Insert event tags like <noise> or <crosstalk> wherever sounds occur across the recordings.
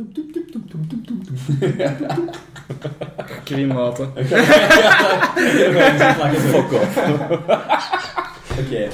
<laughs> Krimwater. <laughs> Fuck off. Oké.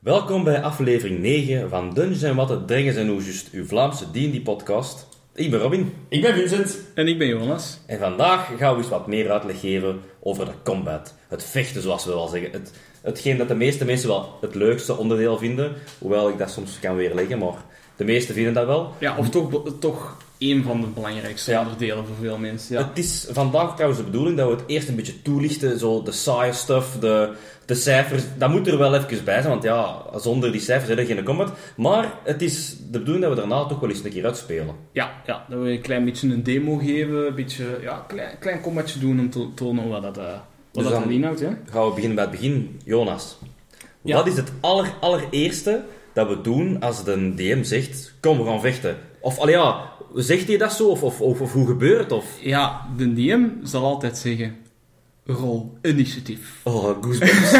Welkom bij aflevering 9 van Dungeons Watten, Drengers en Oejust, uw Vlaamse D&D-podcast. Ik ben Robin Ik ben Vincent. En ik ben Jonas. en vandaag gaan we eens wat meer uitleg geven over de combat. Het vechten, zoals we wel zeggen. Het, hetgeen dat de meeste mensen wel het leukste onderdeel vinden, hoewel ik dat soms kan weerleggen, maar de meesten vinden dat wel. Ja, of toch, toch een van de belangrijkste Ja. onderdelen voor veel mensen. Ja. Het is vandaag trouwens de bedoeling dat we het eerst een beetje toelichten, zo de saaie stuff, de, de cijfers. Dat moet er wel even bij zijn, want ja, zonder die cijfers is er geen combat. Maar het is de bedoeling dat we daarna toch wel eens een keer uitspelen. Ja, ja, dat we een klein beetje een demo geven, een beetje, ja, klein, klein combatje doen om te tonen wat dat, eh, wat Dus dat inhoudt. Hè? Gaan we beginnen bij het begin. Jonas, Ja. wat is het aller, allereerste dat we doen als de DM zegt, kom we gaan vechten? Of, allee ja, zegt hij dat zo? Of, of, of, hoe gebeurt het? Of... Ja, de DM zal altijd zeggen, rol initiatief. Oh, goosebumps.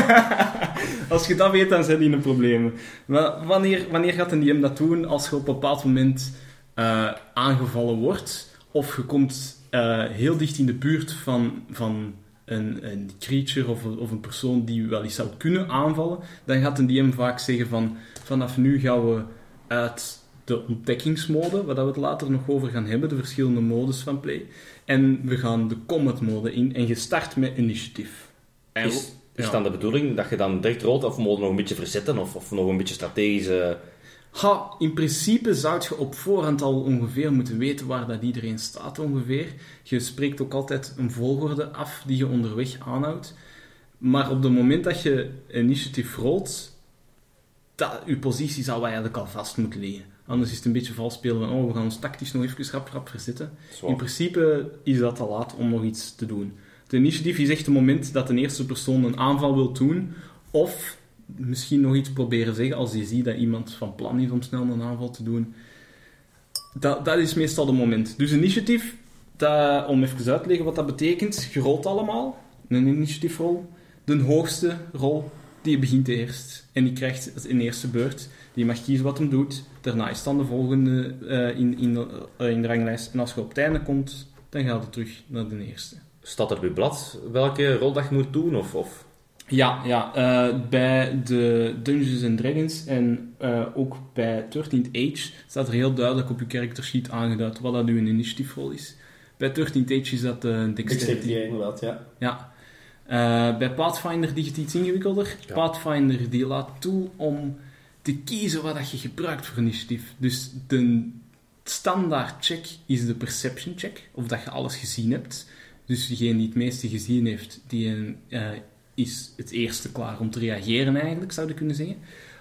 <laughs> Als je dat weet, dan zijn die een probleem. Maar wanneer, wanneer gaat een DM dat doen als je op een bepaald moment eh, aangevallen wordt? Of je komt eh, heel dicht in de buurt van, van een, een creature of, een- of een persoon die wel eens zou kunnen aanvallen, dan gaat een DM vaak zeggen van vanaf nu gaan we uit de ontdekkingsmode, waar we het later nog over gaan hebben, de verschillende modes van play. En we gaan de combat mode in en je start met initiatief. En Is, is ja. dan de bedoeling dat je dan direct rolt of moet nog een beetje verzetten? Of, of nog een beetje strategisch... eh, Ha, in principe zou je op voorhand al ongeveer moeten weten waar dat iedereen staat ongeveer. Je spreekt ook altijd een volgorde af die je onderweg aanhoudt. Maar op het moment dat je initiatief rolt, dat, je positie zou eigenlijk al vast moeten liggen. Anders is het een beetje vals spelen van, oh, we gaan ons tactisch nog even rap, rap verzetten. zwaar. In principe is dat te laat om nog iets te doen. De initiatief is echt het moment dat de eerste persoon een aanval wil doen, of misschien nog iets proberen zeggen als je ziet dat iemand van plan is om snel een aanval te doen. Dat, dat is meestal het moment. Dus initiatief, dat, om even uit te leggen wat dat betekent, je rolt allemaal, een initiatiefrol. De hoogste rol, die begint eerst. En die krijgt een eerste beurt. Die mag kiezen wat hem doet. Daarna is dan de volgende eh, in, in, eh, in de ranglijst. En als je op het einde komt, dan gaat het terug naar de eerste. Staat er op je blad welke rol dat je moet doen? Of, of... Ja, ja eh, bij de Dungeons and Dragons en eh, ook bij 13th Age staat er heel duidelijk op je character sheet aangeduid wat dat nu een initiatiefrol is. Bij 13th Age is dat eh, een dexterity. Dexterity, inderdaad, ja. Ja. Eh, bij Pathfinder ligt het iets ingewikkelder. Ja. Pathfinder die laat toe om te kiezen wat dat je gebruikt voor initiatief. Dus de standaard check is de perception check, of dat je alles gezien hebt. Dus degene die het meeste gezien heeft, die eh, is het eerste klaar om te reageren eigenlijk, zou je kunnen zeggen.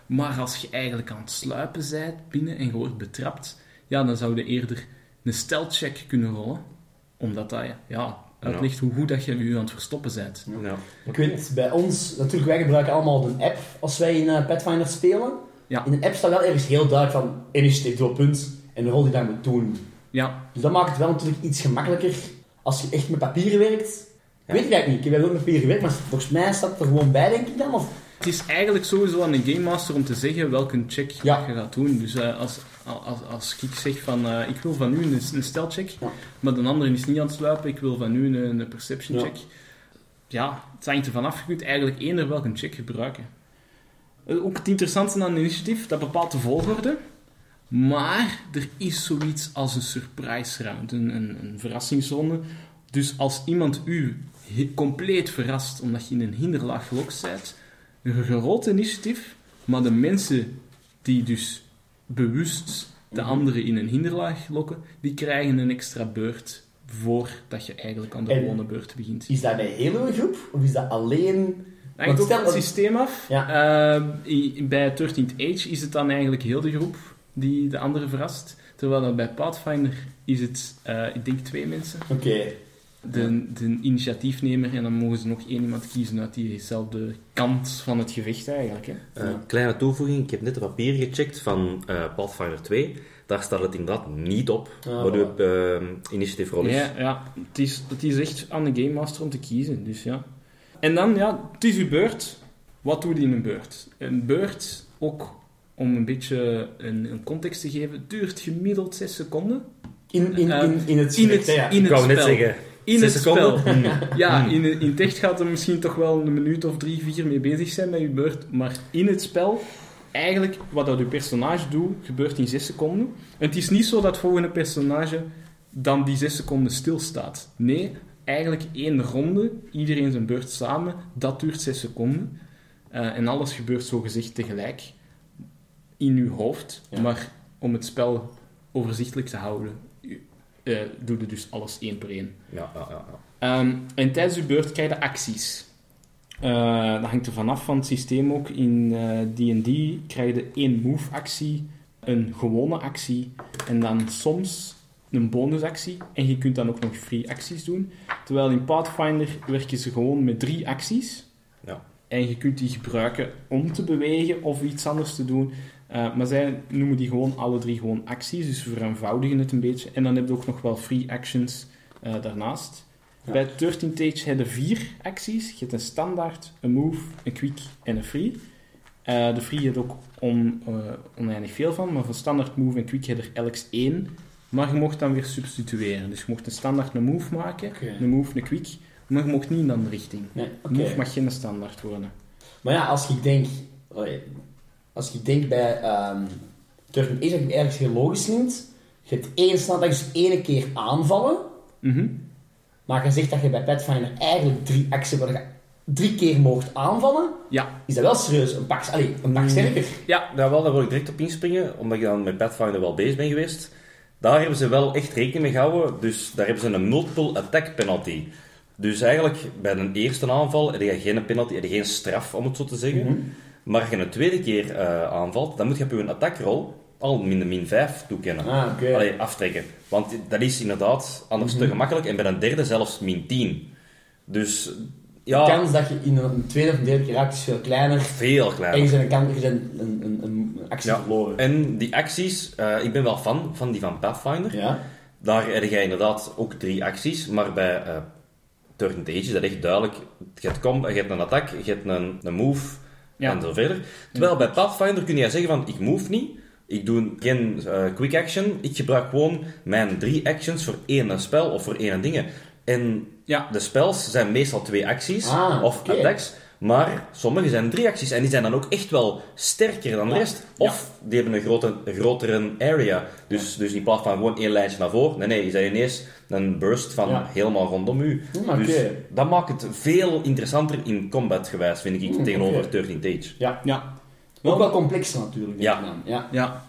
Maar als je eigenlijk aan het sluipen bent binnen en je wordt betrapt, ja, dan zou je eerder een stealth check kunnen rollen. Omdat dat ja, uitlegt hoe goed dat je je aan het verstoppen bent. Ja. Ik weet, bij ons, natuurlijk, wij gebruiken allemaal een app als wij in eh, Pathfinder spelen. Ja. In de app staat wel ergens heel duidelijk van initiatief, door punt, en de rol die je daar moet doen. Ja, Dus dat maakt het wel natuurlijk iets gemakkelijker als je echt met papieren werkt. Ja. Weet ik eigenlijk niet, ik heb wel ook met papieren gewerkt, maar volgens mij staat het er gewoon bij, denk ik dan. Of... het is eigenlijk sowieso aan een Game Master om te zeggen welke check Ja. je gaat doen. Dus eh, als, als, als ik zeg van eh, ik wil van u een, een stealth check, Ja. maar de andere is niet aan het sluipen, ik wil van u een, een perception check. Ja, het hangt ervan af. Je kunt eigenlijk eender welke check gebruiken. Eh, Ook het interessante aan een initiatief, dat bepaalt de volgorde. Maar er is zoiets als een surprise round, een, een, een verrassingsronde. Dus als iemand u compleet verrast omdat je in een hinderlaag gelokt bent, een groot initiatief, maar de mensen die dus bewust de Mhm. anderen in een hinderlaag lokken, die krijgen een extra beurt voordat je eigenlijk aan de En- gewone beurt begint. Is dat bij heel uw groep, of is dat alleen... Dat hangt ook stel- van het systeem af. Ja. Eh, i- bij 13th Age is het dan eigenlijk heel de groep die de andere verrast. Terwijl dat bij Pathfinder is het, eh, ik denk, twee mensen. Oké. De, de initiatiefnemer en dan mogen ze nog één iemand kiezen uit diezelfde kant van het gevecht eigenlijk. Hè. Eh, kleine toevoeging, ik heb net de papier gecheckt van eh Pathfinder 2. Daar staat het inderdaad niet op Ah, wat voilà. uh, initiatiefrol is. Ja, ja het, is, het is echt aan de Game Master om te kiezen. Dus ja. En dan, ja, het is uw beurt. Wat doe je in een beurt? Een beurt, ook om een beetje een, een context te geven, duurt gemiddeld 6 seconden. In, in, in, in het In het, in Ik het wou net spel. zeggen, In zes het seconden? spel. Hmm. <laughs> Ja, Hmm. in, in het echt gaat er misschien toch wel een minuut of drie, vier mee bezig zijn met je beurt. Maar in het spel, eigenlijk, wat dat je personage doet, gebeurt in 6 seconden. En het is niet zo dat het volgende personage dan die 6 seconden stilstaat. Nee, eigenlijk één ronde, iedereen zijn beurt samen, dat duurt 6 seconden. Eh, en alles gebeurt zogezegd tegelijk in uw hoofd. Ja. Maar om het spel overzichtelijk te houden, eh doe je dus alles één per één. Ja, ja, ja. ja. Ehm, en tijdens je beurt krijg je acties. Eh, dat hangt er vanaf van het systeem ook. In eh, D&D krijg je één move-actie, een gewone actie en dan soms een bonusactie. En je kunt dan ook nog free acties doen. Terwijl in Pathfinder werken ze gewoon met drie acties. Ja. En je kunt die gebruiken om te bewegen of iets anders te doen. Eh, maar zij noemen die gewoon alle drie gewoon acties, dus ze vereenvoudigen het een beetje. En dan heb je ook nog wel free actions eh, daarnaast. Ja. Bij 13 Tage heb je vier acties. Je hebt een standaard, een move, een quick en een free. Eh, de free heb je ook on, oneindig veel van, maar van standaard, move en quick heb je er elks één. Maar je mocht dan weer substitueren. Dus je mocht een standaard een move maken, een move, een quick, maar je mocht niet in de andere richting. Nee, oké. Move mag geen standaard worden. Maar ja, als je denkt... Als je denkt bij... ehm Turtle Age, dat je ergens heel logisch vindt. Je hebt één stand, dat is één keer aanvallen. Mhm. Maar je zegt dat je bij Pathfinder eigenlijk drie acties... waar je drie keer mocht aanvallen. Ja. Is dat wel serieus? Een pak, allee, een pak Mm. sterker. Ja, Ja, wel, daar wil ik direct op inspringen, omdat ik dan met Pathfinder wel bezig ben geweest. Daar hebben ze wel echt rekening mee gehouden, dus daar hebben ze een multiple attack penalty. Dus eigenlijk, bij een eerste aanval heb je geen penalty, heb je geen straf, om het zo te zeggen. Mhm. Maar als je een tweede keer eh, aanvalt, dan moet je op je attackrol al min min 5 toekennen. Ah. Allee, aftrekken. Want dat is inderdaad anders te gemakkelijk, en bij een derde zelfs min 10. Dus, ja, De kans dat je in een tweede of een derde keer raakt is veel kleiner. veel En kleiner. je bent een, je een, een, actie Ja. verloren. En die acties, eh, ik ben wel fan van die van Pathfinder. Ja. Daar heb je inderdaad ook drie acties, maar bij eh Turn Age is dat echt duidelijk. Je hebt, je hebt een attack, je hebt een, een move Ja. en zo verder. Terwijl bij Pathfinder kun je zeggen van, ik move niet, ik doe geen eh, quick action, ik gebruik gewoon mijn drie actions voor één spel of voor één dingen. En Ja. de spells zijn meestal twee acties Ah, of oké. attacks, maar sommige zijn drie acties en die zijn dan ook echt wel sterker dan de Ja. rest. Of die hebben een, grote, een grotere area. Dus, dus in plaats van gewoon één lijntje naar voren, nee, nee, je zijn ineens een burst van Ja. helemaal rondom u. Oké. Dus dat maakt het veel interessanter in combat gewijs, vind ik, Hm, tegenover oké. 13 Tage. Ja. ja. Ook wel complexer natuurlijk. Ja. ja. Ja.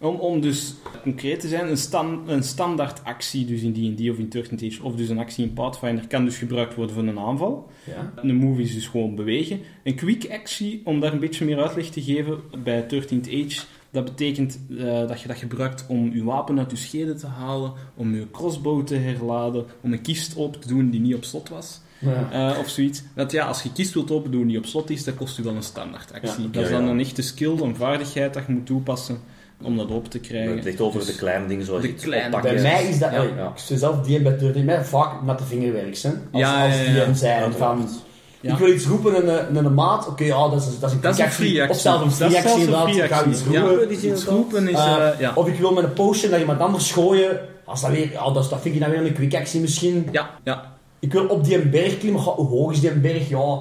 Om, om dus concreet te zijn, een, stan, een standaard actie dus in D&D of in 13 Tage, of dus een actie in Pathfinder, kan dus gebruikt worden voor een aanval. Ja. Een move is dus gewoon bewegen. Een quick actie, om daar een beetje meer uitleg te geven, bij 13th Age, dat betekent eh, dat je dat gebruikt om je wapen uit je schede te halen, om je crossbow te herladen, om een kist open te doen die niet op slot was, Ja. eh, of zoiets. Dat ja, als je kist wilt open doen die op slot is, dat kost je wel een standaard actie. Ja, dat is dan een echte skill, een vaardigheid dat je moet toepassen om dat open te krijgen. Het ligt over Dus- de kleine dingen zoals de kleine-. Bij mij is dat... Ja. allee, Ja. Ik zou zelf DM bij Turtle mij vaak met de vingerwerks. Hè. Als, Ja, als ja. DM zijn van... Ik wil iets roepen en een, en een maat. Oké, ja, dat is, dat is een Dat is free actie. Of zelfs een Dat free actie inderdaad. Ik ga iets roepen. Die iets roepen is... Ja. Of ik wil met een potion naar iemand anders gooien. Als dat weer... Ja, dat, dat vind ik dan weer een quick actie misschien. ja, ja. Ik wil op die berg klimmen. Hoe hoog is die berg? Ja...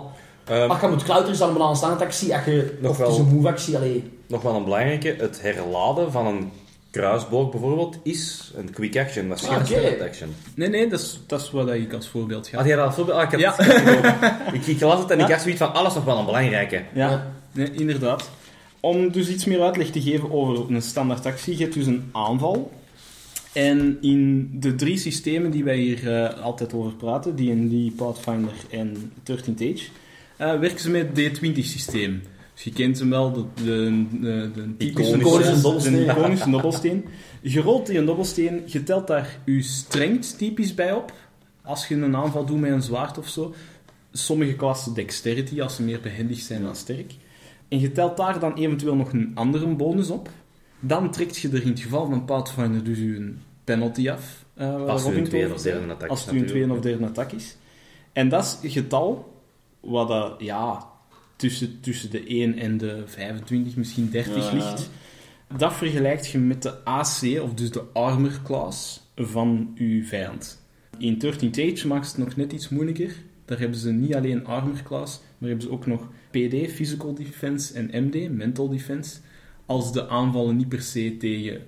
Ehm, Als je moet klauteren, is dat een aanstaande actie. Als je... Nog of het is wel. een move actie. Allee. Nog wel een belangrijke, het herladen van een kruisboog bijvoorbeeld is een quick action, dat is geen standard action. Nee, nee, dat is, dat is wat ik als voorbeeld ga. Had jij dat als voorbeeld? Ah, ik, heb Ja. <laughs> ik, ik las het en ik had zoiets van, alles nog wel een belangrijke. Ja, nee, inderdaad. Om dus iets meer uitleg te geven over een standaard actie, je hebt dus een aanval. En in de drie systemen die wij hier eh, altijd over praten, D&D, Pathfinder en 13 Tage, eh, werken ze met het D20-systeem. Dus je kent hem wel, de, de, de, de typische Iconische dobbelsteen. de iconische dobbelsteen. Je rolt die een dobbelsteen, je telt daar je strength typisch bij op. Als je een aanval doet met een zwaard of zo. Sommige klassen dexterity, als ze meer behendig zijn dan sterk. En je telt daar dan eventueel nog een andere bonus op. Dan trekt je er in het geval van Pathfinder dus je penalty af. eh, Als Robin een tweede het of derde attack Als is het een tweede of derde attack is. En dat is getal wat dat, ja, tussen, tussen de 1 en de 25, misschien 30 Ja. ligt. Dat vergelijkt je met de AC, of dus de armor class, van uw vijand. In 13th Age maakt het nog net iets moeilijker. Daar hebben ze niet alleen armor class, maar hebben ze ook nog PD, physical defense, en MD, mental defense. Als de aanvallen niet per se tegen...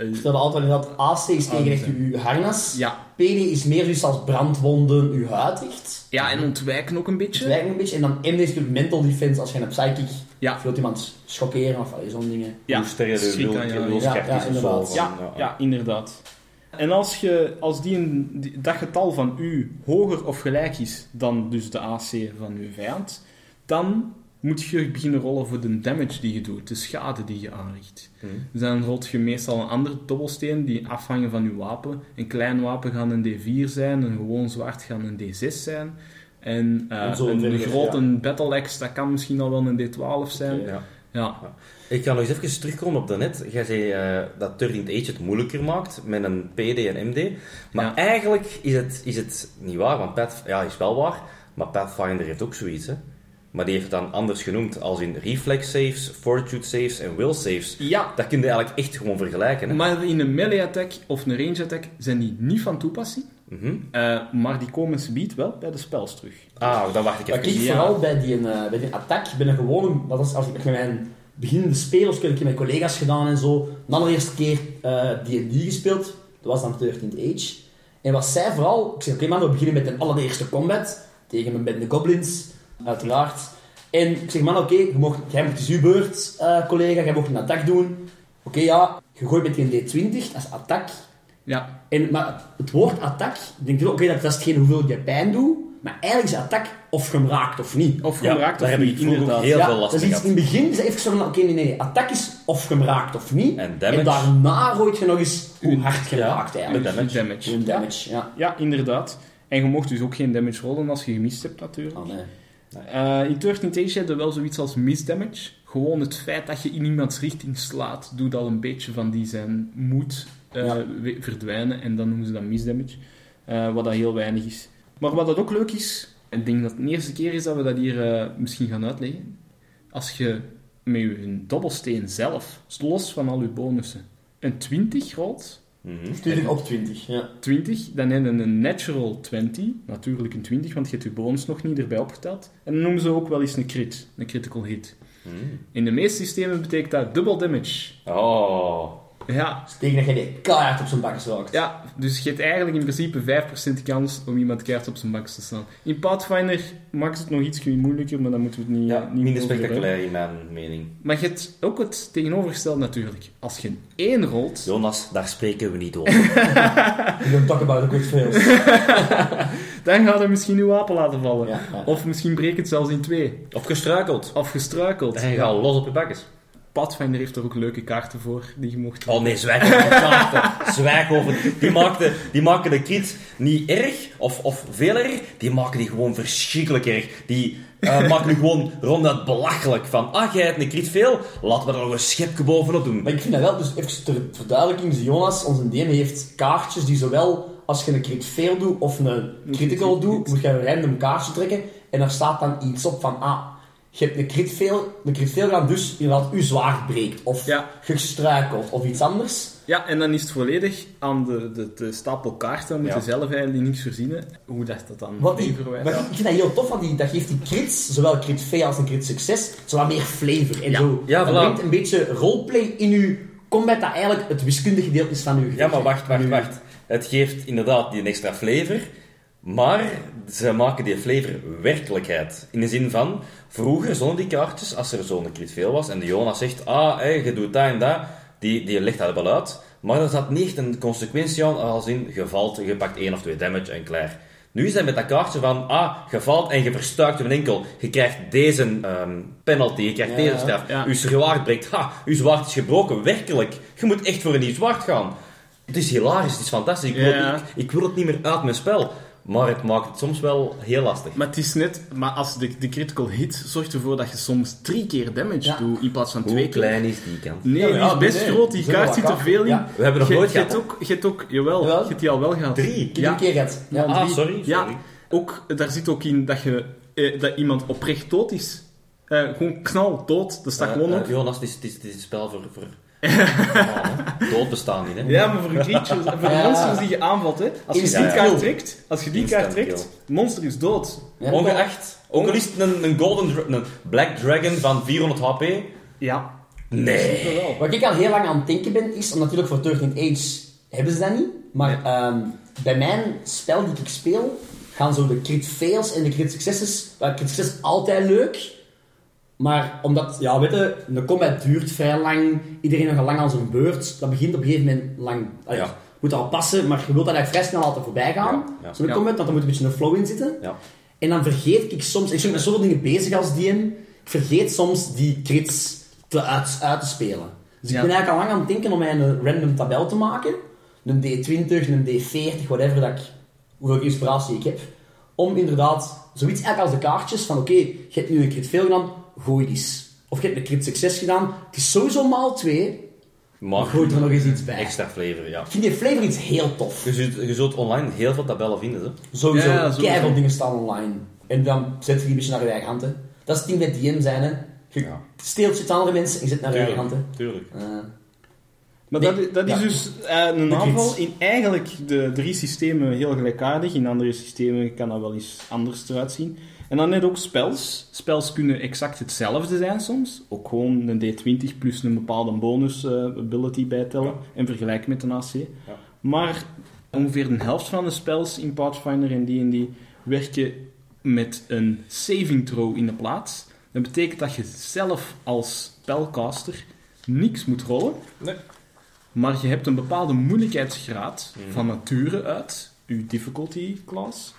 eh, Ik vertelde altijd dat AC is tegen echt uw harnas. ja, PD is meer dus als brandwonden uw huid dicht. ja, en ontwijken ook een beetje. me een beetje. En dan MD is natuurlijk mental defense als je een psychic Ja. wilt iemand schokkeren of zo'n dingen. Ja, Hoe sterker wil, wil Ja, inderdaad. Ja, ja, inderdaad. En als, je, als die een, die- dat getal van u hoger of gelijk is dan dus de AC van uw vijand, dan moet je beginnen rollen voor de damage die je doet, de schade die je aanricht. Dus dan rolt je meestal een andere dobbelsteen die afhangen van je wapen. Een klein wapen gaat een D4 zijn, een gewoon zwaard gaat een D6 zijn. En, eh, En een grote ja. battle axe, dat kan misschien al wel een D12 zijn. Ja. Ja. Ik ga nog eens even terugkomen op daarnet. Jij zei eh, dat 13th Age het moeilijker maakt met een PD en MD. Maar Ja. eigenlijk is het, is het niet waar, want Path, ja, is wel waar. Maar Pathfinder heeft ook zoiets, hè. Maar die heeft dan anders genoemd, als in reflex saves, fortitude saves en will saves. ja, Dat kun je eigenlijk echt gewoon vergelijken, hè. maar in een melee attack of een range attack zijn die niet van toepassing. Mhm. Eh, maar die komen subiet wel bij de spels terug. Ah, dan wacht ik Wat even. ik Ja. vooral bij die, eh, bij die attack ben een gewoon, dat is als ik met mijn beginnende spelers, ik heb ik met collega's gedaan en zo, de allereerste keer eh, D&D gespeeld, dat was dan 13th Age. En wat zij vooral, ik zei oké man, we beginnen met een allereerste combat, tegen een bende goblins, uiteraard. En ik zeg man, oké, je mocht- jij moet het is uw beurt, eh, collega, jij mocht een attack doen. Oké ja, je gooit met die D20, dat is attack. Ja, En, maar het woord attack, ik denk wel, oké, dat, dat is hetgeen hoeveel je pijn doet, maar eigenlijk is attack of je hem raakt of niet. of Ja, geraakt daar of heb niet, ik ook inderdaad. heel ja, veel last dat is mee iets, in het begin is het even zo van, oké, nee, nee, attack is of je hem raakt of niet. En damage. daarna gooit je nog eens hoe hard je ja, raakt eigenlijk. de damage. damage. Damage, ja. Ja, inderdaad. En je mocht dus ook geen damage rollen als je gemist hebt, natuurlijk. Oh, nee. Eh, in 13th Age heb je wel zoiets als misdamage. Gewoon het feit dat je in iemands richting slaat, doet al een beetje van die zijn moed eh, Ja. verdwijnen. En dan noemen ze dat misdamage. Eh, wat dat heel weinig is. Maar wat dat ook leuk is, ik denk dat het de eerste keer is dat we dat hier misschien gaan uitleggen. Als je met je dobbelsteen zelf, los van al je bonussen, een 20 rolt, Mhm. 20 op 20, ja. 20, dan heb je een natural 20, natuurlijk een 20, want je hebt je bonus nog niet erbij opgeteld. En dan noemen ze ook wel eens een crit, een critical hit. Mhm. In de meeste systemen betekent dat dubbel damage. Oh. Ja, Dus tegen dat je die keihard op zijn bakkes raakt. ja, dus je hebt eigenlijk in principe 5% kans om iemand keihard op zijn bak te slaan. In Pathfinder maakt het nog iets moeilijker, maar dan moeten we het niet, Ja, eh, niet minder spectaculair in mijn mening. Maar je hebt ook het tegenovergestelde natuurlijk. Als je een 1 rolt, Jonas, daar spreken we niet over. <laughs> We don't talk about the quick fails. <laughs> dan gaat er misschien je wapen laten vallen. Ja, ja. Of misschien breekt het zelfs in twee. Of gestruikeld. Of gestruikeld. En je gaat los op je bakjes. Pathfinder heeft er ook leuke kaarten voor die je mocht. Oh nee, zwijg over de kaarten. <laughs> Zwijg over... Die, maakten, die maken de krit niet erg, of, of veel erg. Die maken die gewoon verschrikkelijk erg. Die eh, <laughs> maken die gewoon ronduit belachelijk. Van, ah, jij hebt een krit veel, laten we er nog een schepje bovenop doen. Maar ik vind dat wel, dus even ter verduidelijking, dus Jonas, onze DM, heeft kaartjes die zowel als je een crit fail doet of een critical doet, moet je een random kaartje trekken en daar staat dan iets op van, ah, je hebt een crit fail, een crit fail gedaan, dus inderdaad, uw zwaard breekt, of Ja. je struikelt, of iets anders. Ja, en dan is het volledig aan de, de, de stapel kaarten. Dan moet je Ja. zelf eigenlijk niks verzinnen. Hoe dat, dat dan Wat die, ik vind dat heel tof, want die, dat geeft die crits, zowel crit fail als een crit succes, zo wat meer flavor. En Ja. zo, Ja, dat voilà. brengt een beetje roleplay in uw combat, dat eigenlijk het wiskundige gedeelte is van uw Ja, maar wacht, wacht, wacht. Het geeft inderdaad die extra flavor, maar ze maken die flavor werkelijkheid. In de zin van, vroeger zonder die kaartjes, als er zo'n crit veel was, en de Jonas zegt, ah, hey, je doet dat en dat, die, die legt dat wel uit, maar er zat niet echt een consequentie aan, als in, je valt, je pakt één of twee damage en klaar. Nu is dat met dat kaartje van, ah, je valt en je verstuikt een enkel. Je krijgt deze ehm, penalty, je krijgt Ja, deze straf. ja. Uw zwaard breekt, ha, uw zwaard is gebroken, werkelijk. Je moet echt voor een nieuw zwaard gaan. Het is hilarisch, het is fantastisch. Ik wil, Ja. ik, ik wil het niet meer uit mijn spel. Maar het maakt het soms wel heel lastig. Maar het is net... Maar als de, de critical hit zorgt ervoor dat je soms drie keer damage Ja. doet in plaats van Hoe twee keer. klein is die kant? Nee, Ja, die is best nee, groot. Die kaart zit er veel in. Ja. We hebben nog Je- nooit je hebt gehad. ook, je hebt ook... Jawel, Jawel. je hebt die al wel gehad. Drie. Een keer gehad. Ja, Ah, drie. sorry. Ja, sorry. ook, daar zit ook in dat, je, eh, dat iemand oprecht dood is. Eh, gewoon knal, dood. Dat staat gewoon op. Jonas, het is, het is, het is een spel voor... voor... Oh, dood bestaan niet, hè? Ja, maar voor de creatures, voor de monsters die je aanvalt, hè. Als je die kaart trekt, als je die Instant kaart trekt, het monster is dood. Ja, Ongeacht. Ook al is het een, een golden... Een black dragon van 400 HP. Ja. Nee. Wel. Wat ik al heel lang aan het denken ben, is, omdat natuurlijk voor 13 Age hebben ze dat niet, maar ehm, bij mijn spel die ik speel, gaan zo de crit fails en de crit successes, crit altijd leuk, maar omdat, ja weet je, de combat duurt vrij lang, iedereen nog lang aan zijn beurt, dat begint op een gegeven moment lang, allee, Ja. moet al passen, maar je wilt dat eigenlijk vrij snel altijd voorbij gaan, Ja, ja. zo'n Ja. combat, want er moet een beetje een flow in zitten. Ja. En dan vergeet ik soms, ik ben met zoveel dingen bezig als DM, ik vergeet soms die crits te uit, uit te spelen. Dus Ja. ik ben eigenlijk al lang aan het denken om mij een random tabel te maken. Een D20, een D40, whatever dat ik, hoeveel inspiratie ik heb. Om inderdaad, zoiets eigenlijk als de kaartjes van oké, je hebt nu een crit veel gedaan, gooi die eens. Of je hebt een crit succes gedaan, het is sowieso maal 2, Maar gooi er nog eens iets bij. extra flavor, ja. Ik vind die flavor iets heel tof. Je zult, je zult online heel veel tabellen vinden, hè? Sowieso, Ja, sowieso. keiveel dingen staan online. En dan zet je die een beetje naar je eigen hand. hè. Dat is het ding met DM zijn, hè. Je Ja. steelt je andere mensen en je zet naar je eigen hand. hè. Tuurlijk. Eh, Maar Nee, dat, is- dat is ja. dus eh, een De aanval in eigenlijk de drie systemen heel gelijkaardig. In andere systemen kan dat wel eens anders eruit zien. En dan net ook spels. Spels kunnen exact hetzelfde zijn soms. Ook gewoon een D20 plus een bepaalde bonus eh, ability bijtellen. En vergelijken met een AC. Maar ongeveer de helft van de spels in Pathfinder en D&D werken met een saving throw in de plaats. Dat betekent dat je zelf als spelcaster niks moet rollen. Nee. Maar je hebt een bepaalde moeilijkheidsgraad Mhm. van nature uit, je difficulty class.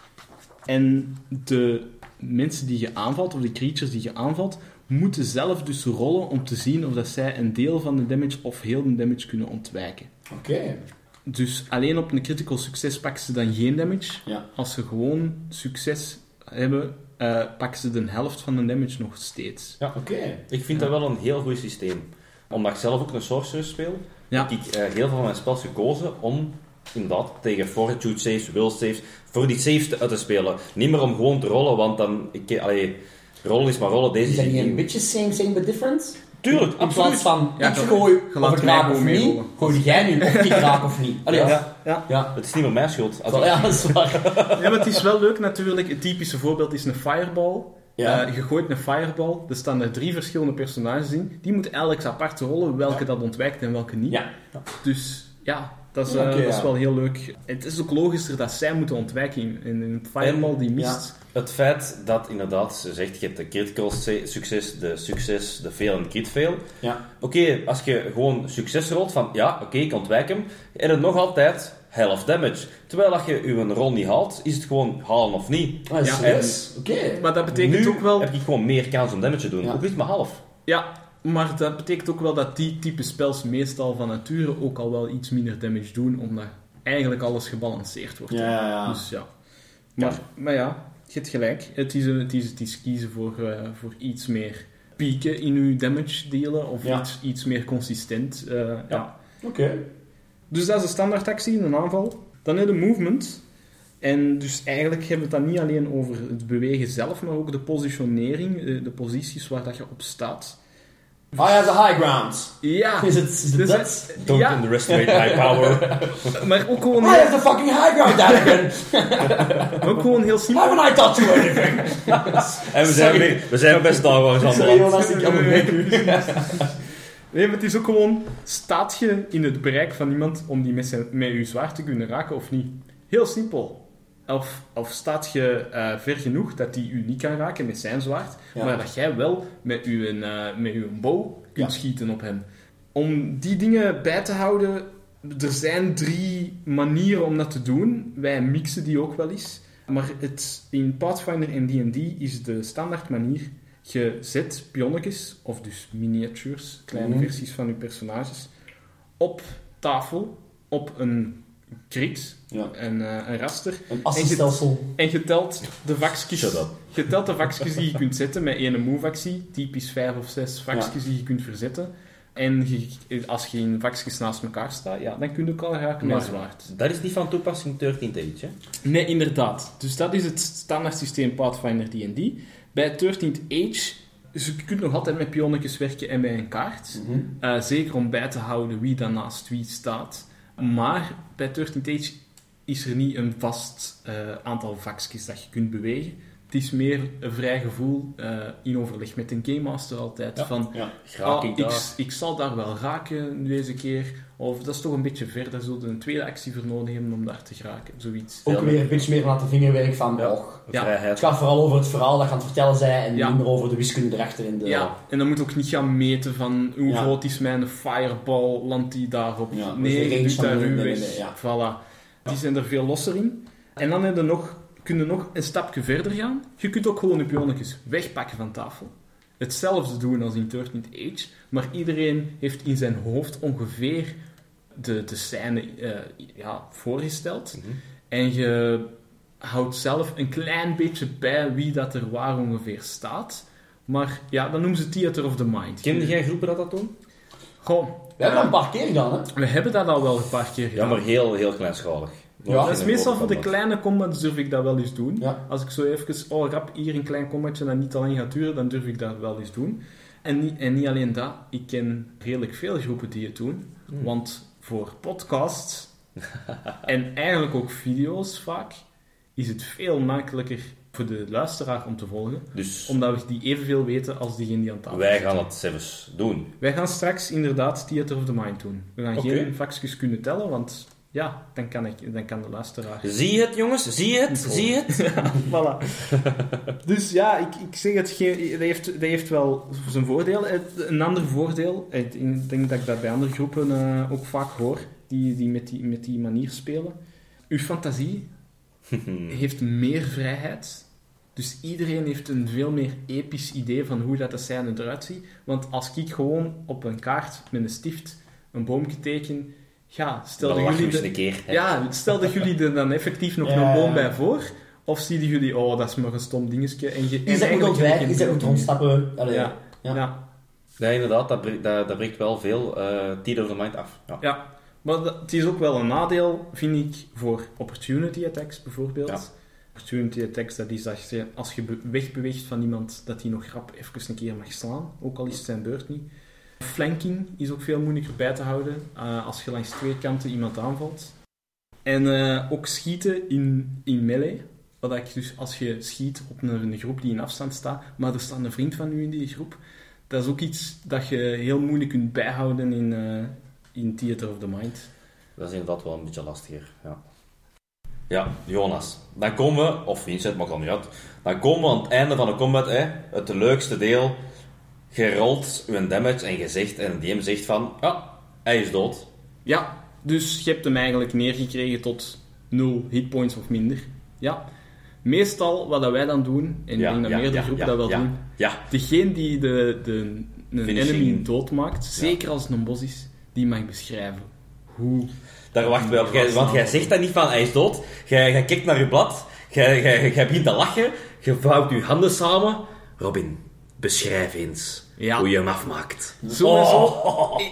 En de mensen die je aanvalt, of de creatures die je aanvalt, moeten zelf dus rollen om te zien of dat zij een deel van de damage of heel de damage kunnen ontwijken. Oké. Dus alleen op een critical succes pakken ze dan geen damage. Ja. Als ze gewoon succes hebben, eh, pakken ze de helft van de damage nog steeds. Oké. Ik vind dat wel een heel goed systeem. Omdat ik zelf ook een sorcerer speel, Ja. heb ik eh, heel veel van mijn spels gekozen om inderdaad tegen fortitude saves, will saves, voor die saves te, uit te spelen. Niet meer om gewoon te rollen, want dan... Ik, allee, rollen is maar rollen, deze Is dat niet een beetje same, same but different? Tuurlijk, In absoluut. plaats van, Ja, ik gooi of ik of niet, rollen. gooi jij nu of ik raak of niet. Allee, ja. Ja, ja. Ja. Het is niet meer mijn schuld. Ja, dat is waar. ja, maar het is wel leuk natuurlijk. Het typische voorbeeld is een fireball. Ja. Eh, je gooit een fireball, er staan er drie verschillende personages in. Die moeten elk apart rollen welke dat ontwijkt en welke niet. Ja. Dus ja, dat is, eh, Oké, dat is ja. wel heel leuk. Het is ook logischer dat zij moeten ontwijken in, in een fireball die mist. Het feit dat inderdaad, ze zegt, je hebt de critical succes, de succes, de fail en de crit fail. Ja. Oké, als je gewoon succes rolt van, ja, oké, ik ontwijk hem, en het nog altijd half damage. Terwijl als je je rol niet haalt, is het gewoon halen of niet. Ah, Ja, serieus? Oké. Maar dat betekent nu ook wel... heb ik gewoon meer kans om damage te doen. Ja. Ook niet maar half. Ja, maar dat betekent ook wel dat die type spels meestal van nature ook al wel iets minder damage doen, omdat eigenlijk alles gebalanceerd wordt. Ja, ja, ja. Dus ja. Maar, maar ja, je hebt gelijk. Het is, een- het is, het is kiezen voor, eh, voor iets meer pieken in je damage delen, of iets, iets meer consistent. eh, ja. Oké. Dus dat is de standaard actie, een aanval. Dan heb je de movement. En dus eigenlijk hebben we het dan niet alleen over het bewegen zelf, maar ook de positionering, eh, de posities waar dat je op staat. I have the high ground. Ja, <laughs> Is het is het Dus dat? het- Don't ja, underestimate my power. <laughs> maar ook gewoon, I have the fucking high ground, Daniken. <laughs> ook gewoon heel simpel. Haven't I taught you anything? en we zijn, weer- we zijn best Star Wars aan Sorry. Jonas, ik. Nee, maar het is ook gewoon, staat je in het bereik van iemand om die met, zijn, met je zwaard te kunnen raken of niet? Heel simpel. Of, of staat je eh, ver genoeg dat die u niet kan raken met zijn zwaard, Ja. maar dat jij wel met uw, eh, met uw bow kunt Ja. schieten op hem. Om die dingen bij te houden, er zijn drie manieren om dat te doen. Wij mixen die ook wel eens. Maar het, in Pathfinder en D&D is de standaard manier je zet pionnetjes, of dus miniatures, kleine Mhm. versies van je personages, op tafel, op een grid, Ja. een, eh, een raster, Een assenstelsel. en je telt de vakjes. Telt de vakjes die je kunt zetten met één move-actie, typisch vijf of zes vakjes die je kunt verzetten. En je- als je in vakjes naast elkaar staat, ja, dan kun je ook al raken met zwaard. Dat is niet van toepassing 13 Age, hè? Nee, inderdaad. Dus dat is het standaard systeem Pathfinder D&D. Bij 13th Age dus je kunt nog altijd met pionnetjes werken en bij een kaart. Mhm. Eh, zeker om bij te houden wie dan naast wie staat. Maar bij 13 Age is er niet een vast eh, aantal vakjes dat je kunt bewegen. Het is meer een vrij gevoel eh, in overleg met een Game Master altijd. Ja. Van, Ja. Raak ah, ik ik, daar? ik zal daar wel raken deze keer. Of dat is toch een beetje ver, daar zullen we een tweede actie voor nodig hebben om daar te geraken. Zoiets. Ook weer een beetje meer vanuit de vingerwerk van, Ja. och, Ja. het gaat vooral over het verhaal dat je aan het vertellen zij en Ja. minder over de wiskunde erachter in de... Ja, en dan moet je ook niet gaan meten van hoe Ja. groot is mijn fireball, landt die daarop? Ja, nee, de je range doet van daar uw weg. Voilà. Die zijn er veel losser in. En dan heb je nog, kun je nog een stapje verder gaan. Je kunt ook gewoon je pionnetjes wegpakken van tafel. Hetzelfde doen als in 13th Age, maar iedereen heeft in zijn hoofd ongeveer de, de scène eh, ja, voorgesteld. Mhm. En je houdt zelf een klein beetje bij wie dat er waar ongeveer staat. Maar ja, dat noemen ze Theater of the Mind. Kende jij groepen dat dat doen? Goh, We hebben eh, dat een paar keer gedaan, hè. we hebben dat al wel een paar keer Ja, gedaan. maar heel, heel kleinschalig. Ja, dat is meestal voor de kleine combats durf ik dat wel eens doen. Ja. Als ik zo even, oh rap, hier een klein combatje dat niet te lang gaat duren, dan durf ik dat wel eens doen. En niet, en niet alleen dat, ik ken redelijk veel groepen die het doen. Hmm. Want voor podcasts <laughs> en eigenlijk ook video's vaak, is het veel makkelijker voor de luisteraar om te volgen. Dus Omdat we die evenveel weten als diegene die aan tafel wij gaan het zelfs doen. Wij gaan straks inderdaad Theater of the Mind doen. We gaan geen vakjes kunnen tellen, want ja, dan kan, ik, dan kan de luisteraar... Zie je het, jongens? Zie je het? Zie je het? <laughs> voilà. dus ja, ik, ik zeg het, geen- dat heeft, dat heeft wel zijn voordeel. Een ander voordeel, ik denk- dat ik dat bij andere groepen eh, ook vaak hoor, die, die, met die met die manier spelen. Uw fantasie <laughs> heeft meer vrijheid. Dus iedereen heeft een veel meer episch idee van hoe dat de scène eruit ziet. Want als ik gewoon op een kaart met een stift een boomje teken, ja, stel dat jullie... de- een keer. ja, stel dat jullie er dan effectief nog Ja. een boom bij voor. Of zien jullie, oh, dat is maar een stom dingetje. En je, Is dat eigenlijk ontwijken, is dat beeld rondstappen. Allee. Ja, Ja. ja. Ja, inderdaad, dat, breekt- dat, dat breekt wel veel uh, of the Mind af. Ja. ja. Maar dat- het is ook wel een nadeel, vind ik, voor opportunity attacks bijvoorbeeld. Ja. Opportunity attacks, dat is dat je, als je be- wegbeweegt van iemand, dat die nog rap even een keer mag slaan. Ook al is het zijn beurt niet. Flanking is ook veel moeilijker bij te houden eh, als je langs twee kanten iemand aanvalt. En eh, ook schieten in, in melee. Wat ik dus als je schiet op een, groep die in afstand staat, maar er staat een vriend van u in die groep, dat is ook iets dat je heel moeilijk kunt bijhouden in, eh, in Theater of the Mind. Dat is inderdaad wel een beetje lastiger. Ja, ja Jonas. Dan komen we, of Vincent, maakt al niet uit. Dan komen we aan het einde van de combat, hè, het leukste deel. Je rolt damage en je zegt, en die DM zegt van, ja, hij is dood. Ja, dus je hebt hem eigenlijk neergekregen tot 0 hitpoints of minder. Ja. Meestal wat dat wij dan doen, en ik denk dat ja, meerdere ja, groepen dat wel doen, Ja, degene die de, de, een Finishing. enemy doodmaakt, zeker als het een bos is, die mag beschrijven hoe... daar wachten wij op. Jij- want jij zegt dat niet van, hij is dood. Jij, jij kijkt naar je blad, jij, jij, jij begint te lachen, je vouwt je handen samen. Robin, beschrijf eens Ja. hoe je hem afmaakt. Sowieso,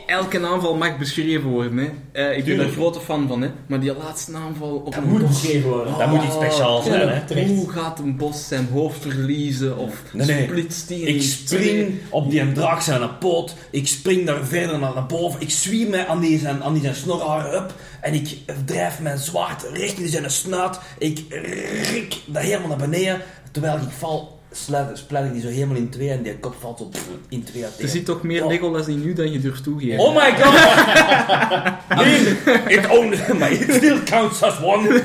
elke aanval mag beschreven worden. Hè. Eh, ik ben er een grote fan van, hè. maar die laatste aanval op Dat een moet bos... beschreven worden. Dat moet iets speciaals zijn, hè. Hoe gaat een bos zijn hoofd verliezen? Of Nee, nee. splitst die in Ik twee? spring op die draak zijn poot. Ik spring daar verder naar boven. Ik zwiem mij aan die zijn, aan die zijn snorhaar up. En ik drijf mijn zwaard recht in zijn snuit. Ik rik dat helemaal naar beneden. Terwijl ik val, sluit, splijt ik die zo helemaal in twee. En die kop valt pff, in twee uit Er zit toch meer Oh. Legolas in nu dan je durft toegeven. Oh my god! <laughs> nee, it only, maar it still counts as one.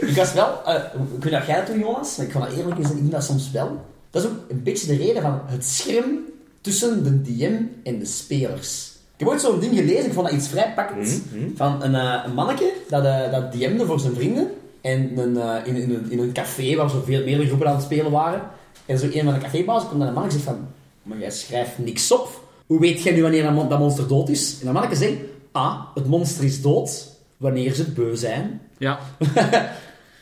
Ik was wel, eh, ik weet dat jij toen, Jonas, maar ik vond dat eerlijk gezegd, ik doe dat soms wel. Dat is ook een beetje de reden van het scherm tussen de DM en de spelers. Ik heb ooit zo'n ding gelezen, ik vond dat iets vrij pakkend, van een, eh, een manneke dat, eh, dat DM'de voor zijn vrienden. En een, eh, in, in, een, in een café waar zo veel meerdere groepen aan het spelen waren. En zo een van de cafébazen komt naar een man en zegt van, maar jij schrijft niks op. Hoe weet jij nu wanneer dat mon- dat monster dood is? En dat manneke zegt, ah, het monster is dood wanneer ze het beu zijn. Ja. <laughs>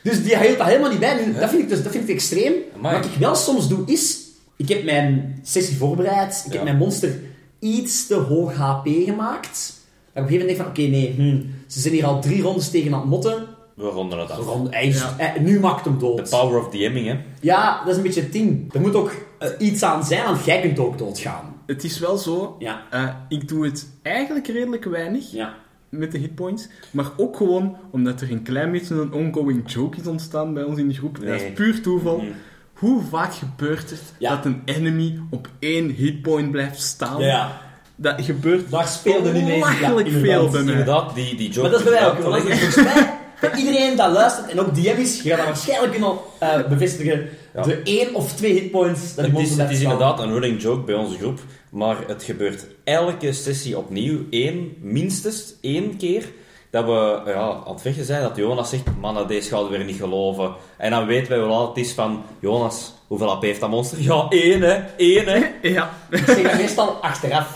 Dus die hield dat helemaal niet bij. Nu, dat, vind ik dus, dat vind ik extreem. Amai. Wat ik wel soms doe, is... Ik heb mijn sessie voorbereid. Ik Ja. heb mijn monster iets te hoog HP gemaakt. Dat ik op een gegeven moment denk van... Oké, nee. hm, ze zijn hier al drie rondes tegen aan het motten. We ronden het af. Rond- hij is- Ja. hij- nu maakt hem The dood. power of DMing, hè. Ja, dat is een beetje het ding. Er moet ook eh, iets aan zijn, want jij kunt ook doodgaan. Het is wel zo, Ja. eh, ik doe het eigenlijk redelijk weinig Ja. met de hitpoints, maar ook gewoon omdat er een klein beetje een ongoing joke is ontstaan bij ons in de groep. Dat is puur toeval. Mhm. Hoe vaak gebeurt het Ja. dat een enemy op één hitpoint blijft staan? Ja, ja. Dat gebeurt Daar speelde ineens... Ja, belachelijk inderdaad. veel bij mij. Inderdaad, die, die joke... Maar dat is bij mij ook. Ja, Iedereen dat luistert en ook DM is, je gaat dat waarschijnlijk kunnen eh, bevestigen. Ja. De één of twee hitpoints dat Het is, het is inderdaad een running joke bij onze groep, maar het gebeurt elke sessie opnieuw, één, minstens één keer, dat we ja, aan het vechten zijn, dat Jonas zegt, man, deze gaan we weer niet geloven. En dan weten wij wel al, het is van, Jonas, hoeveel AP heeft dat monster? Ja, één, hè, één, hè. <laughs> Ja, Ik zeg dat meestal achteraf.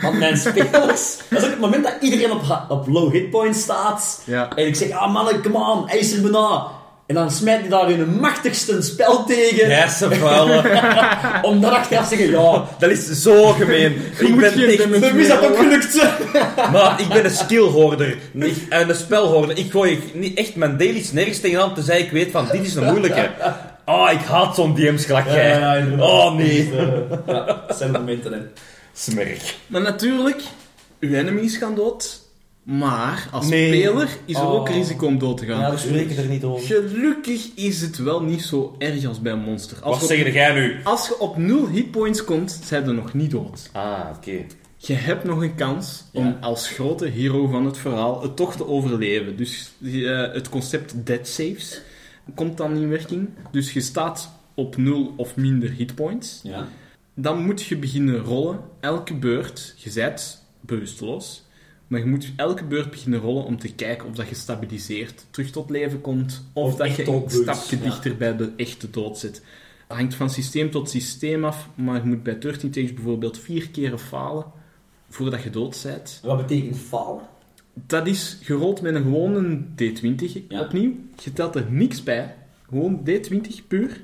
Want mijn spelers... Dat is ook het moment dat iedereen op, op low hitpoint staat. Ja. En ik zeg, ah mannen, come on, hij is er bijna. En dan smijt hij daar hun machtigste spel tegen. Grijze vuile. <laughs> Om dan achteraf te zeggen, ja, Dat is zo gemeen. <laughs> Ik moet ben echt... wie is dat ook gelukt? Maar ik ben een skillhoorder niet- en een spelhoorder. Ik gooi niet echt mijn dailies nergens tegenaan, tenzij ik weet van, dit is een moeilijke. Oh, ik haat zo'n DM's gelijk jij. Oh, nee. Dus, eh, ja, dat zijn momenten, hè. Smerk. maar natuurlijk, uw enemies gaan dood. Maar als Nee. speler is er Oh. ook risico om dood te gaan. Ja, We spreken er niet over. Gelukkig is het wel niet zo erg als bij een monster. Als, Wat je, zeg jij nu? als je op 0 hitpoints komt, zijn je nog niet dood. Ah, oké. Je hebt nog een kans om Ja. als grote hero van het verhaal het toch te overleven. Dus eh, het concept dead saves komt dan in werking. Dus je staat op 0 of minder hitpoints. Ja. Dan moet je beginnen rollen. Elke beurt, je bent bewusteloos. Maar je moet elke beurt beginnen rollen om te kijken of dat je stabiliseert, terug tot leven komt, of, Of dat je een stapje ja. dichter bij de echte dood zit. Dat hangt van systeem tot systeem af, maar je moet bij 13 Takes bijvoorbeeld vier keren falen voordat je dood bent. En Wat betekent falen? Dat is gerold met een gewone D20 Ja. opnieuw. Je telt er niks bij. Gewoon D20 puur.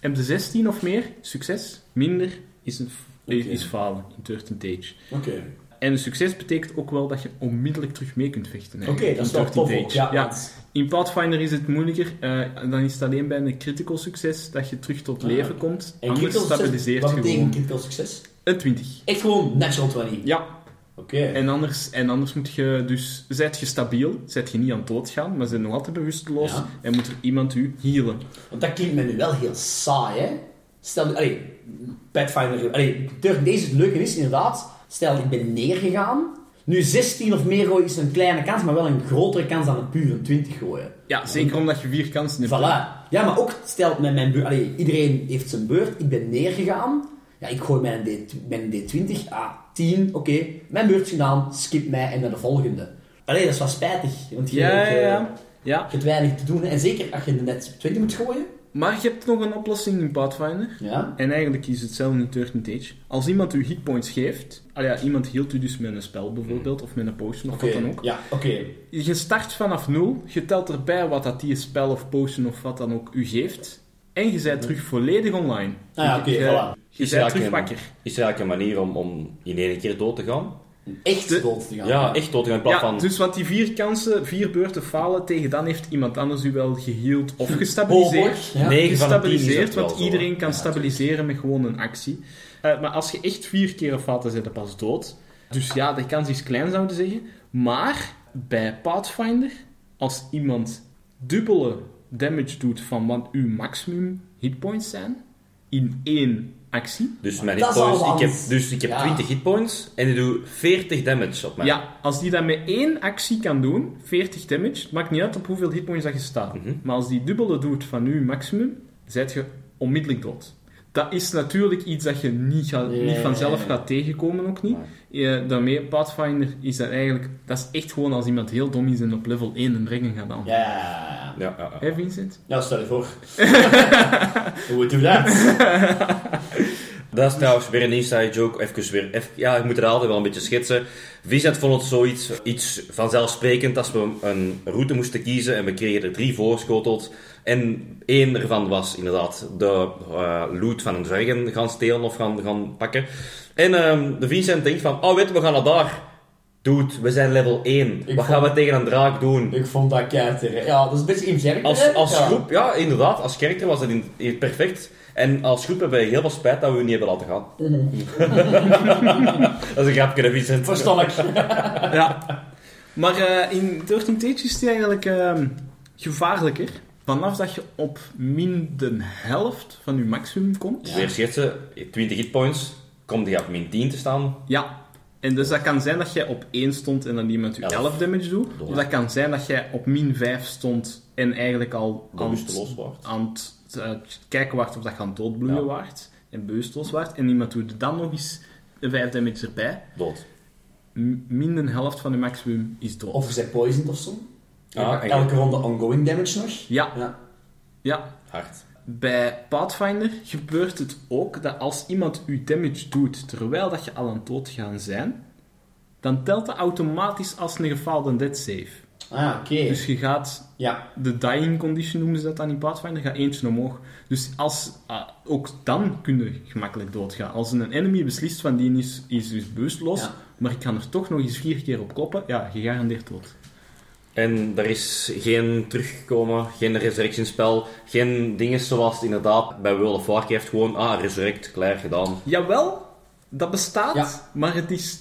Heb de 16 of meer, succes. Minder is, een, is falen in 13 Tage. Oké. En succes betekent ook wel dat je onmiddellijk terug mee kunt vechten. Oké, eigenlijk, dat is 13 tof. Ja, In Pathfinder is het moeilijker. eh, dan is het alleen bij een critical succes dat je terug tot Ah. leven komt. En Anders stabiliseert Wat je betekent gewoon critical succes? een 20. Echt gewoon natural 20. Ja, Oké. En anders, en anders moet je dus, zijt je stabiel, zijt je niet aan het doodgaan, maar zijn nog altijd bewusteloos Ja. en moet er iemand u healen. Want dat klinkt me nu wel heel saai, hè? Stel, allee, Pathfinder, allee, deze het leuke is inderdaad, stel ik ben neergegaan, nu 16 of meer gooien is een kleine kans, maar wel een grotere kans dan een puur een 20 gooien. Ja, zeker omdat je vier kansen hebt. Voilà. Ja, maar ook, stel met mijn beurt, allee, iedereen heeft zijn beurt, ik ben neergegaan, ja, ik gooi mijn, D, mijn D20, ah, 10, oké, mijn beurt gedaan, skip mij en naar de volgende. Allee, dat is wel spijtig, want je, Ja, ja, ja. ja. je hebt weinig te doen, en zeker als je net 20 moet gooien. Maar je hebt nog een oplossing in Pathfinder. Ja. En eigenlijk is het hetzelfde in 13 Tage. Als iemand u hitpoints geeft, ah ja, iemand hield u dus met een spel bijvoorbeeld, of met een potion of wat dan ook. Ja, oké. Je start vanaf nul, je telt erbij wat dat die spel of potion of wat dan ook u geeft. En je bent terug volledig online. Ah ja, oké, je, voilà. je Is er bent terug eigenlijk wakker. Is er eigenlijk een manier om, om in één keer dood te gaan? Echt De- dood te gaan. Ja, echt dood te gaan in plaats Ja, van... dus want die vier kansen, vier beurten falen, tegen dan heeft iemand anders u wel geheeld of Hopelijk, gestabiliseerd. ja. Nee. Gestabiliseerd, want iedereen kan Ja, stabiliseren met gewoon een actie. Eh, maar als je echt vier keer valt, dan zijn je pas dood. Dus ja, de kans is klein, zouden we zeggen. Maar bij Pathfinder, als iemand dubbele damage doet van wat uw maximum hitpoints zijn, in één actie, Dus mijn hitpoints... Ik heb, dus ik heb Ja. 20 hitpoints en ik doe 40 damage op mij. Ja, als die dat met één actie kan doen, 40 damage, het maakt niet uit op hoeveel hitpoints dat je staat. Mhm. Maar als die dubbele doet van nu maximum, zijt je onmiddellijk dood. Dat is natuurlijk iets dat je niet, gaat, niet vanzelf gaat tegenkomen, ook niet. Ja, daarmee, Pathfinder is dat eigenlijk... Dat is echt gewoon als iemand heel dom is en op level 1 een dragon gaat aan. Ja, ja, ja. Ja, ja, ja. Hé, Vincent? Ja, stel je voor. <laughs> Hoe doe dat? <laughs> Dat is trouwens weer een inside joke. Even weer, even, ja, ik moet het altijd wel een beetje schetsen. Vincent vond het zoiets iets vanzelfsprekend als we een route moesten kiezen en we kregen er drie voorschoteld. En één ervan was inderdaad de eh, loot van een dragon gaan stelen of gaan, gaan pakken. En ehm, de Vincent denkt van, oh weet je, we gaan naar daar. Dude, we zijn level 1. Ik Wat vond- gaan we tegen een draak doen? Ik vond dat keihard. Ja, dat is een beetje in Als, als Ja. groep, ja, inderdaad, als karakter was het in, in- perfect. En als groep hebben we heel veel spijt dat we u niet hebben laten gaan. <laughs> <laughs> dat is een grapje, hè, Vincent. Verstand ik. <laughs> Ja. Maar eh, in 13 Age is het eigenlijk ehm, gevaarlijker. Vanaf dat je op min de helft van je maximum komt. Weer schetsen, 20 hitpoints, komt die op min 10 te staan. Ja. En dus dat kan zijn dat jij op 1 stond en dan iemand je Elf. 11 damage doet. Of dat kan zijn dat jij op min 5 stond en eigenlijk al aan het, Bewusteloos wordt. aan het eh, kijken waart of dat je aan het doodbloeien Ja. waart. En bewusteloos waart. En iemand doet dan nog eens 5 damage erbij. Dood. M- Min de helft van je maximum is dood. Of je bent poisoned of zo. Ah, Ja, elke ronde ongoing damage nog. Ja, Ja. ja. Hard. Bij Pathfinder gebeurt het ook dat als iemand u damage doet terwijl dat je al aan het doodgaan zijn, dan telt dat automatisch als een gefaalde dead save. Ah, oké. Dus je gaat, Ja. de dying condition noemen ze dat dan in Pathfinder, gaat eentje omhoog. Dus als, ah, ook dan kun je gemakkelijk doodgaan. Als een enemy beslist van die is, is dus bewusteloos, Ja. maar ik kan er toch nog eens vier keer op kloppen, ja, gegarandeerd dood. En er is geen terugkomen, geen resurrection spel, geen dingen zoals inderdaad bij World of Warcraft gewoon, ah, resurrect, klaar, gedaan. Jawel, dat bestaat, Ja. maar het is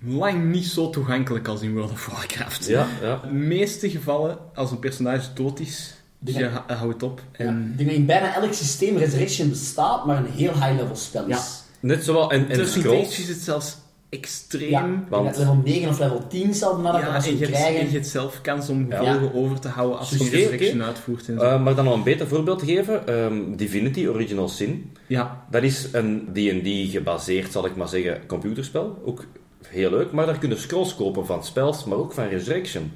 lang niet zo toegankelijk als in World of Warcraft. Ja, ja. De meeste gevallen, als een personage dood is, Ja. je ha- houdt op. En Ik denk dat in bijna elk systeem Resurrection bestaat, maar een heel high-level spel is. Net zoals, en, en scrolls. Age is het zelfs extreem. Ja, Ja, want- level 9 of level 10 zelf nadat je zou en krijgen. je hebt zelf kans om Ja. gevolgen over te houden als je resurrection uitvoert. En zo. Eh, maar dan nog een beter voorbeeld te geven, ehm, Divinity Original Sin. ja, Dat is een D&D gebaseerd, zal ik maar zeggen, computerspel. Ook heel leuk, maar daar kunnen scrolls kopen van spels, maar ook van Resurrection.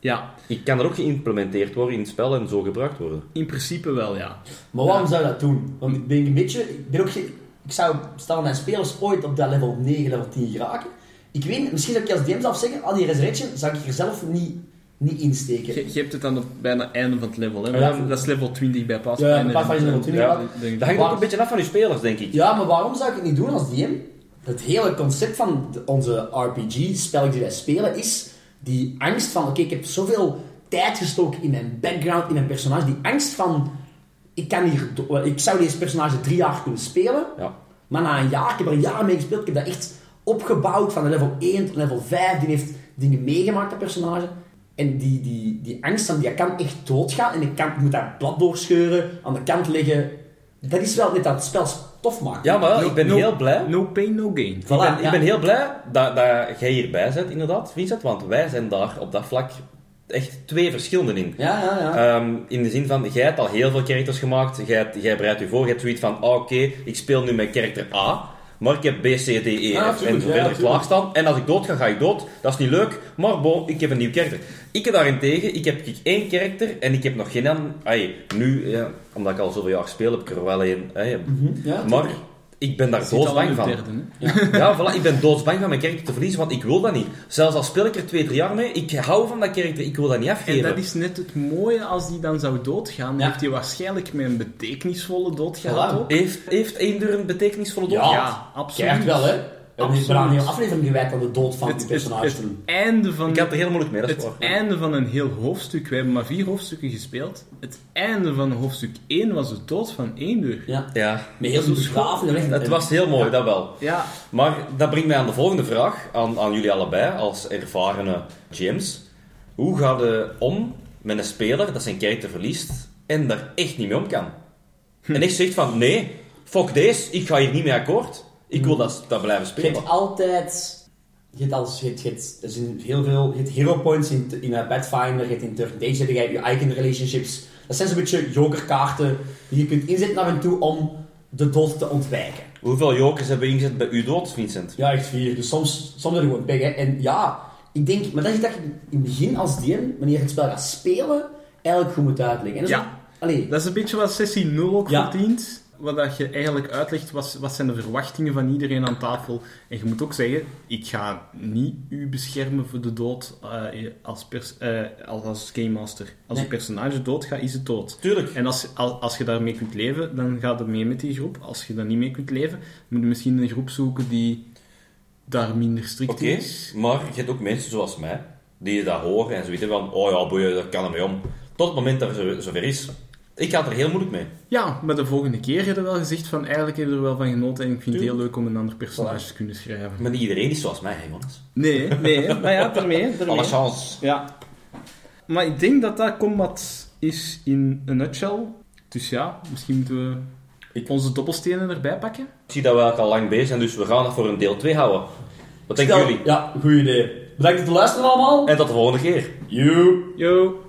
ja, Die kan er ook geïmplementeerd worden in het spel en zo gebruikt worden. in principe wel, ja. Maar waarom zou je dat doen? Want ik ben een beetje... Ik, ben ook geen- ik zou, stel mijn spelers ooit op dat level 9, level 10 geraken. Ik weet niet, misschien zou ik als DM zelf zeggen, al die resurrection zou ik er zelf niet, niet insteken. Je, je hebt het dan op bijna het einde van het level. Hè? Ja. Dat is level 20 bij Pathfinder. Ja, bij Pathfinder is level 20, Ja, ja. denk ik. Dat hangt ook een beetje af van je spelers, denk ik. Ja, maar waarom zou ik het niet doen als DM? Het hele concept van onze RPG-spel die wij spelen is die angst van, oké, ik heb zoveel tijd gestoken in mijn background, in mijn personage. Die angst van, ik, kan hier, ik zou deze personage drie jaar kunnen spelen, Ja. maar na een jaar, ik heb er een jaar mee gespeeld, ik heb dat echt opgebouwd van level 1 tot level 5. Die heeft dingen meegemaakt, dat personage. En die, die, die angst van, die kan echt doodgaan en ik, kan, ik moet daar blad doorscheuren, aan de kant leggen. Dat is wel net dat het spel tof maakt. Ja, maar No- ik ben no- heel blij. No pain, no gain. Voilà, ik, ben, ja. ik ben heel blij dat, dat jij hierbij bent, inderdaad, Vincent, want wij zijn daar op dat vlak echt twee verschillenden in. Ja, ja, ja. Ehm, in de zin van, jij hebt al heel veel characters gemaakt, jij, jij bereidt je voor, je hebt zoiets van, ah, oké, ik speel nu met karakter A, maar ik heb B, C, D, E, F en zo verder klaarstaan. En als ik dood ga, ga ik dood. Dat is niet leuk, maar bon, ik heb een nieuw karakter. Ik heb daarentegen, ik heb ik één karakter en ik heb nog geen. Ay, nu, ja, omdat ik al zoveel jaar speel, heb ik er wel één. hè. Mhm, ja, maar ik ben daar doodsbang van. derde? Ja, voilà, ik ben doodsbang van mijn karakter te verliezen, want ik wil dat niet. Zelfs al speel ik er twee, drie jaar mee, ik hou van dat karakter, ik wil dat niet En afgeven. dat is net het mooie, als die dan zou doodgaan, Ja. heeft hij waarschijnlijk met een betekenisvolle dood gehad Voilà. ook. Heeft, heeft Eender een betekenisvolle dood? Ja. Ja, absoluut. Krijgt wel, hè. We hebben Absoluut. een hele aflevering gewijd aan de dood van Het, die het, personages. het einde van... Ik had er heel moeilijk mee, dat is Het einde van een heel hoofdstuk, we hebben maar vier hoofdstukken gespeeld. Het einde van hoofdstuk 1 was de dood van Eender. Ja. Ja, Met heel en echt- het was heel mooi, Ja. dat wel. Ja, Maar dat brengt mij aan de volgende vraag, aan, aan jullie allebei, als ervarene GM's. Hoe gaat je om met een speler dat zijn karakter verliest en daar echt niet mee om kan? <laughs> En echt zegt van, nee, fuck deze, ik ga hier niet mee akkoord. Ik wil dat, dat blijven Je spelen. hebt altijd... Je hebt, als, je hebt, je hebt, er zijn heel veel... Je hebt hero points in, in uh, Pathfinder, je hebt in Age, heb je je icon relationships. Dat zijn zo'n beetje jokerkaarten die je kunt inzetten af en toe om de dood te ontwijken. Hoeveel jokers hebben we ingezet bij u dood, Vincent? Ja, echt vier. Dus soms, soms je gewoon pech, hè. En ja, ik denk... Maar dat is dat je in het begin als DM, wanneer je het spel gaat spelen, eigenlijk goed moet uitleggen. En dat is Ja. Allee, dat is een beetje wat sessie 0 ook Ja. verdient. Wat dat je eigenlijk uitlegt, wat, wat zijn de verwachtingen van iedereen aan tafel. En je moet ook zeggen, ik ga niet u beschermen voor de dood eh, als, pers eh, als, als Game Master. Als Nee. een personage doodgaat, is het dood. Tuurlijk. En als, als, als je daarmee kunt leven, dan ga je mee met die groep. Als je daar niet mee kunt leven, moet je misschien een groep zoeken die daar minder strikt Oké, is. maar je hebt ook mensen zoals mij, die dat horen en zoiets van, oh ja, boeien, daar kan er mee om. Tot het moment dat het zo- zover is. Ik ga er heel moeilijk mee. Ja, maar de volgende keer heb je wel gezegd van eigenlijk heb je er wel van genoten en ik vind het heel leuk om een ander personage te kunnen schrijven. Maar niet iedereen is zoals mij, hè, jongens. Nee, nee, maar ja, <laughs> daarmee. Alle chance. Ja. Maar ik denk dat dat combat is in een nutshell. Dus ja, misschien moeten we Ik- onze dobbelstenen erbij pakken. Ik zie dat we eigenlijk al lang bezig zijn, dus we gaan dat voor een deel 2 houden. Wat denken Stel- jullie? Ja, goed idee. Bedankt voor het luisteren allemaal. En tot de volgende keer. You. Yo!